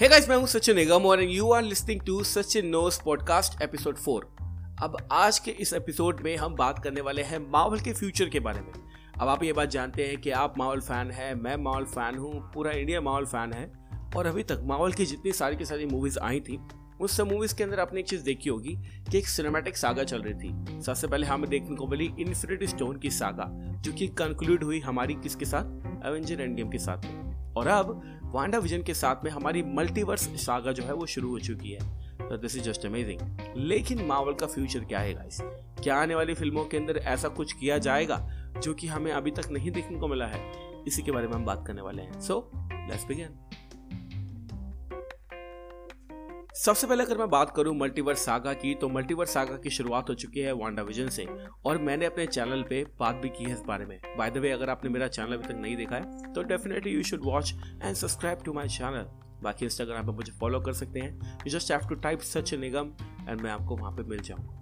Hey guys मैं हूँ सचिन निगम और you are listening to Sachin knows podcast episode four अब आज के इस एपिसोड में हम बात करने वाले हैं मावल के फ्यूचर के बारे में। अब आप ये बात जानते हैं कि आप मावल फ़ैन है, मैं मावल फ़ैन हूँ, पूरा इंडिया मावल फ़ैन है। और अभी तक मावल की जितनी सारी की सारी मूवीज़ आई थी, उस सब मूवीज़ के अंदर आपने एक चीज़ देखी होगी कि एक सिनेमैटिक सागा चल रही थी। सबसे पहले हमें देखने को मिली इन्फिनिटी स्टोन की सागा जो कि कंक्लूड हुई हमारी किसके साथ? एवेंजर एंड गेम के साथ। और अब वांडा विजन के साथ में हमारी मल्टीवर्स सागा जो है वो शुरू हो चुकी है। तो दिस इज़ जस्ट अमेजिंग लेकिन मावल का फ्यूचर क्या है गाइस क्या आने वाली फ़िल्मों के अंदर ऐसा कुछ किया जाएगा जो कि हमें अभी तक नहीं देखने को मिला है? इसी के बारे में हम बात करने वाले हैं। सो लेट्स बिगिन सबसे पहले अगर मैं बात करूँ मल्टीवर्स सागा की तो मल्टीवर्स सागा की शुरुआत हो चुकी है वांडा विजन से, और मैंने अपने चैनल पे बात भी की है इस बारे में। बाय द वे अगर आपने मेरा चैनल अभी तक नहीं देखा है तो definitely you should watch and subscribe to my channel बाकी इंस्टाग्राम पर मुझे फॉलो कर सकते हैं। Just have to type Sach Nigam and मैं आपको वहाँ पर मिल जाऊँगा।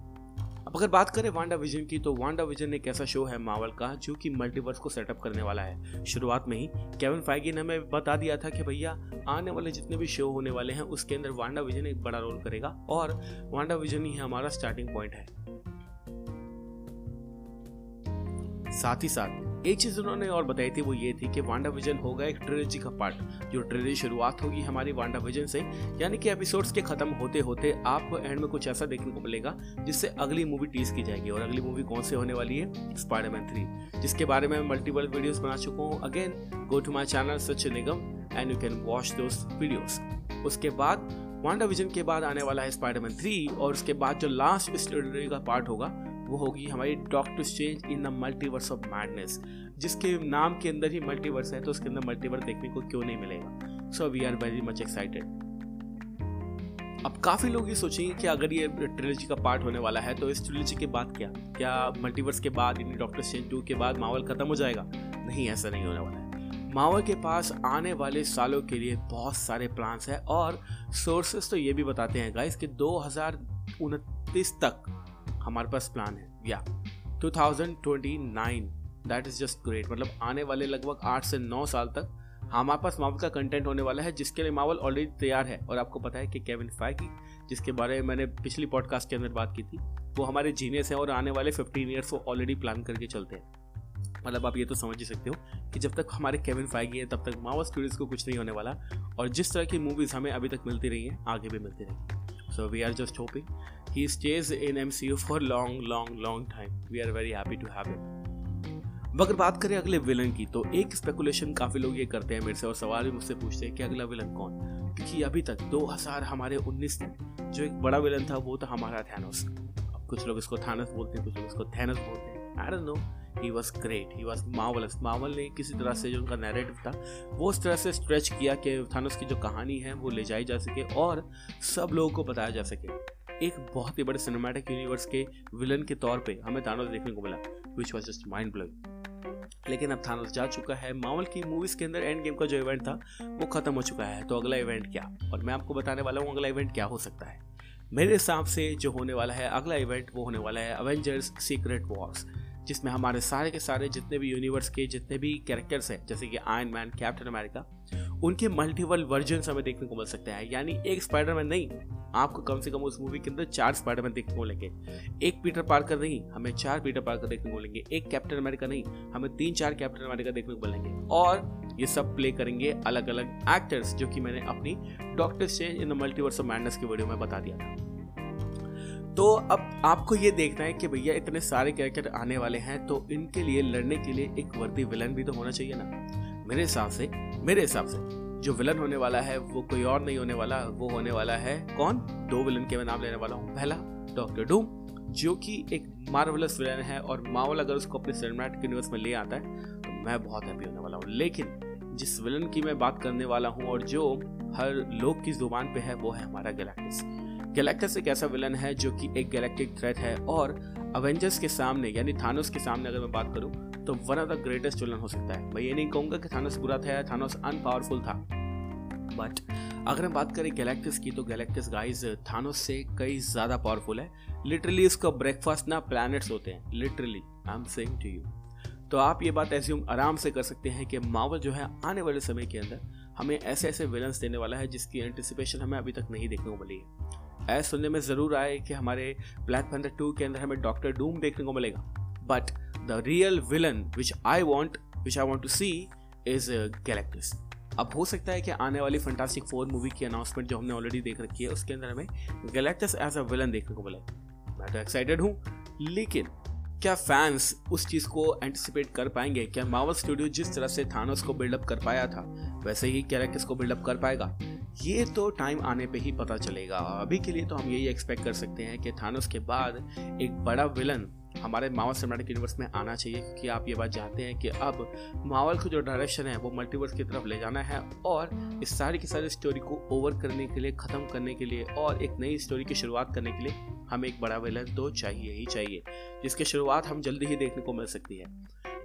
अगर बात करें वांडा विजन की तो वांडा विजन एक ऐसा शो है मावल का, जो कि मल्टीवर्स को सेटअप करने वाला है। शुरुआत में ही केविन फाइगी ने हमें बता दिया था कि भैया, आने वाले जितने भी शो होने वाले हैं, उसके अंदर वांडा विजन एक बड़ा रोल करेगा और वांडा विजन ही हमारा स्टार्टिंग पॉइंट है। साथ ही साथ एक चीज़ उन्होंने और बताई थी, वो ये थी कि वांडा विजन होगा एक ट्रिलॉजी का पार्ट जो ट्रिलॉजी शुरुआत होगी हमारी वांडा विजन से। यानी कि एपिसोड्स के खत्म होते होते आपको एंड में कुछ ऐसा देखने को मिलेगा, जिससे अगली मूवी टीज की जाएगी। और अगली मूवी कौन से होने वाली है? स्पाइडरमैन थ्री जिसके बारे में मल्टीपल वीडियोस बना चुका हूँ। Again go to my channel Sach Nigam and you can watch those उसके बाद वांडा विजन के बाद आने वाला है स्पाइडरमैन थ्री और उसके बाद जो लास्ट स्टोरी का पार्ट होगा वो होगी हमारी doctor strange in the multiverse of madness जिसके नाम के अंदर ही मल्टीवर्स है तो उसके अंदर मल्टीवर्स देखने को क्यों नहीं मिलेगा? So we are very much excited अब काफ़ी लोग ये सोचेंगे कि अगर ये ट्रिलॉजी का पार्ट होने वाला है तो इस ट्रिलॉजी के बाद क्या? क्या मल्टीवर्स के बाद, यानी डॉक्टर स्ट्रेंज टू के बाद मावल खत्म हो जाएगा? नहीं, ऐसा नहीं होने वाला है। मावल के पास आने वाले सालों के लिए बहुत सारे प्लान्स हैं, और सोर्सेस तो ये भी बताते हैं गाइस कि दो हज़ार उनतीस तक हमारे पास प्लान है। या 2029 दैट इज़ जस्ट ग्रेट मतलब आने वाले लगभग आठ से नौ साल तक हमारे पास मावल का कंटेंट होने वाला है, जिसके लिए मावल ऑलरेडी तैयार है। और आपको पता है कि केविन फाइगी जिसके बारे में मैंने पिछली पॉडकास्ट के अंदर बात की थी, वो हमारे जीनियस हैं और आने वाले 15 ईयर्स वो ऑलरेडी प्लान करके चलते हैं। मतलब आप ये तो समझ ही सकते हो कि जब तक हमारे केविन फाइगी है, तब तक मावल स्टूडियोज को कुछ नहीं होने वाला। और जिस तरह की मूवीज़ हमें अभी तक मिलती रही हैं, आगे भी मिलती रहेंगी। Are just hoping he stays in M C U for long long long time we are very happy to have it अगर बात करें अगले विलन की तो एक स्पेकुलेशन काफ़ी लोग ये करते हैं मेरे से और सवाल भी मुझसे पूछते हैं कि अगला विलन कौन? क्योंकि अभी तक 2000 हमारे 19 तक जो एक बड़ा विलन था, वो था हमारा थैनोस अब कुछ लोग इसको थानस बोलते हैं, कुछ लोग इसको थैनस बोलते हैं। I don't know he was great he was marvellous Marvel ने किसी तरह से जो उनका नैरेटिव था, वो उस तरह से स्ट्रेच किया कि थानोस की जो कहानी है, वो ले जाई जा सके और सब लोगों को बताया जा सके। एक बहुत ही बड़े सिनेमैटिक यूनिवर्स के विलन के तौर पे हमें थानोस देखने को मिला which was just mind blowing लेकिन अब थानोस जा चुका है। मावल की मूवीज़ के अंदर एंड गेम का जो इवेंट था, वो खत्म हो चुका है। तो अगला इवेंट क्या? और मैं आपको बताने वाला हूँ अगला इवेंट क्या हो सकता है। मेरे हिसाब से जो होने वाला है, अगला इवेंट वो होने वाला है अवेंजर्स सीक्रेट वॉर्स जिसमें हमारे सारे के सारे जितने भी यूनिवर्स के जितने भी कैरेक्टर्स हैं, जैसे कि आयन मैन कैप्टन अमेरिका उनके मल्टीपल वर्जन हमें देखने को मिल सकते हैं। यानी एक स्पाइडरमैन नहीं, आपको कम से कम उस मूवी के अंदर चार स्पाइडरमैन देखने को मिलेंगे। एक पीटर पार्कर नहीं, हमें चार पीटर पार्कर देखने को मिलेंगे। एक कैप्टन अमेरिका नहीं, हमें तीन चार कैप्टन अमेरिका देखने को मिलेंगे। और ये सब प्ले करेंगे अलग अलग एक्टर्स जो कि मैंने अपनी doctor strange in the multiverse of madness की वीडियो में बता दिया था। तो अब आपको ये देखना है कि भैया इतने सारे कैरेक्टर आने वाले हैं तो इनके लिए लड़ने के लिए एक वर्दी विलन भी तो होना चाहिए ना। मेरे हिसाब से, मेरे हिसाब से, जो विलन होने वाला है, वो कोई और नहीं होने वाला, वो होने वाला है कौन? दो विलन के मैं नाम लेने वाला हूँ। पहला डॉक्टर डूम जो कि एक मार्वलस विलन है और मावल अगर उसको अपने सिनेमैटिक यूनिवर्स में ले आता है तो मैं बहुत हैप्पी होने वाला हूँ। लेकिन जिस विलन की मैं बात करने वाला हूँ और जो हर लोग की ज़ुबान पे है, वो है हमारा गैलेक्टिस गैलेक्टस एक ऐसा विलन है जो कि एक गैलेक्टिक थ्रेट है और अवेंजर्स के सामने, यानी थानोस के सामने अगर मैं बात करूँ तो one of the greatest villain हो सकता है। मैं ये नहीं कहूँगा कि थानोस बुरा था या थानोस अनपावरफुल था। बट अगर हम बात करें गैलेक्टिस की तो गैलेक्टिस गाइस थानोस से कई ज़्यादा पावरफुल है। लिटरली इसका ब्रेकफास्ट ना प्लैनेट्स होते हैं। Literally I am saying to you तो आप ये बात ऐसी आराम से कर सकते हैं कि मावल जो है आने वाले समय के अंदर हमें ऐसे ऐसे विलन्स देने वाला है जिसकी एंटिसिपेशन हमें अभी तक नहीं देखने को मिली है। ऐसा सुनने में ज़रूर आए कि हमारे ब्लैक पैंथर टू के अंदर हमें डॉक्टर डूम देखने को मिलेगा। But the real villain which I want which I want to see is Galactus अब हो सकता है कि आने वाली फंटास्टिक फोर मूवी की अनाउंसमेंट जो हमने ऑलरेडी देख रखी है, उसके अंदर हमें गैलेक्टस एज अ विलन देखने को मिले मैं तो एक्साइटेड हूँ, लेकिन क्या फैंस उस चीज़ को एंटिसिपेट कर पाएँगे? क्या मावल स्टूडियो जिस तरह से थानोस को बिल्डअप कर पाया था, वैसे ही कैरेक्टर्स को बिल्डअप कर पाएगा? ये तो टाइम आने पे ही पता चलेगा। अभी के लिए तो हम यही एक्सपेक्ट कर सकते हैं कि थानोस के बाद एक बड़ा विलन हमारे मावल सिनेमैटिक यूनिवर्स में आना चाहिए, क्योंकि आप ये बात जानते हैं कि अब मावल का जो डायरेक्शन है, वो मल्टीवर्स की तरफ़ ले जाना है और इस सारी की सारी स्टोरी को ओवर करने के लिए, ख़त्म करने के लिए और एक नई स्टोरी की शुरुआत करने के लिए हमें एक बड़ा विलन तो चाहिए ही चाहिए, जिसकी शुरुआत हम जल्दी ही देखने को मिल सकती है।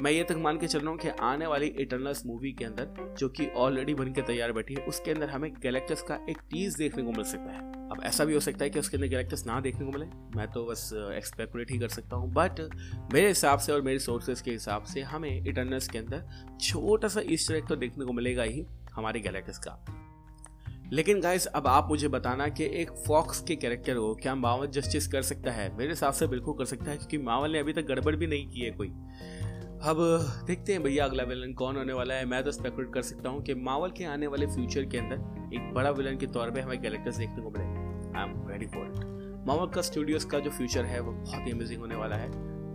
मैं ये तक मान के चल रहा हूँ कि आने वाली इटर्नल्स मूवी के अंदर, जो कि ऑलरेडी बन के तैयार बैठी है, उसके अंदर हमें गैलेक्टस का एक टीज देखने को मिल सकता है। अब ऐसा भी हो सकता है कि उसके अंदर गैलेक्टस ना देखने को मिले। मैं तो बस एक्सपेकुलेट ही कर सकता हूँ। बट मेरे हिसाब से और मेरे सोर्सेज के हिसाब से हमें इटर्नल्स के अंदर छोटा सा ईस्टर तो देखने को मिलेगा ही, हमारे गैलेक्टस का। लेकिन गाइस अब आप मुझे बताना कि एक फॉक्स के कैरेक्टर को क्या मावल जस्टिस कर सकता है? मेरे हिसाब से बिल्कुल कर सकता है, क्योंकि मावल ने अभी तक गड़बड़ भी नहीं की है कोई। अब देखते हैं भैया अगला विलन कौन होने वाला है। मैं तो स्पेकुलेट कर सकता हूँ कि मावल के आने वाले फ्यूचर के अंदर एक बड़ा विलन के तौर पे हमें कैरेक्टर्स देखने को मिले I am ready for it Marvel का स्टूडियोज का जो फ्यूचर है, वो बहुत ही अमेजिंग होने वाला है।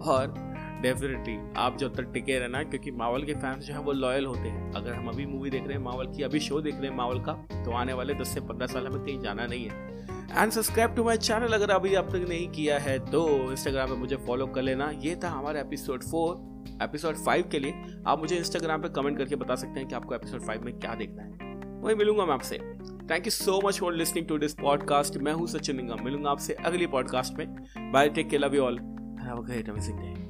और डेफिनेटली आप जब तक टिके रहना, क्योंकि मावल के फैंस जो है, वो लॉयल होते हैं। अगर हम अभी मूवी देख रहे हैं मावल की अभी शो देख रहे हैं मावल का तो आने वाले दस से पंद्रह साल हमें कहीं जाना नहीं है। And subscribe to my channel अगर अभी आप तक नहीं किया है तो इंस्टाग्राम पे मुझे फॉलो कर लेना। ये था हमारा एपिसोड फोर एपिसोड फाइव के लिए। आप मुझे इंस्टाग्राम पे कमेंट करके बता सकते हैं कि आपको एपिसोड फाइव में क्या देखना है। वही मिलूँगा मैं आपसे। Thank you so much for listening to this podcast मैं हूँ सचिन निगम। मिलूँगा आपसे अगली पॉडकास्ट में। Bye take care love you all have a great amazing day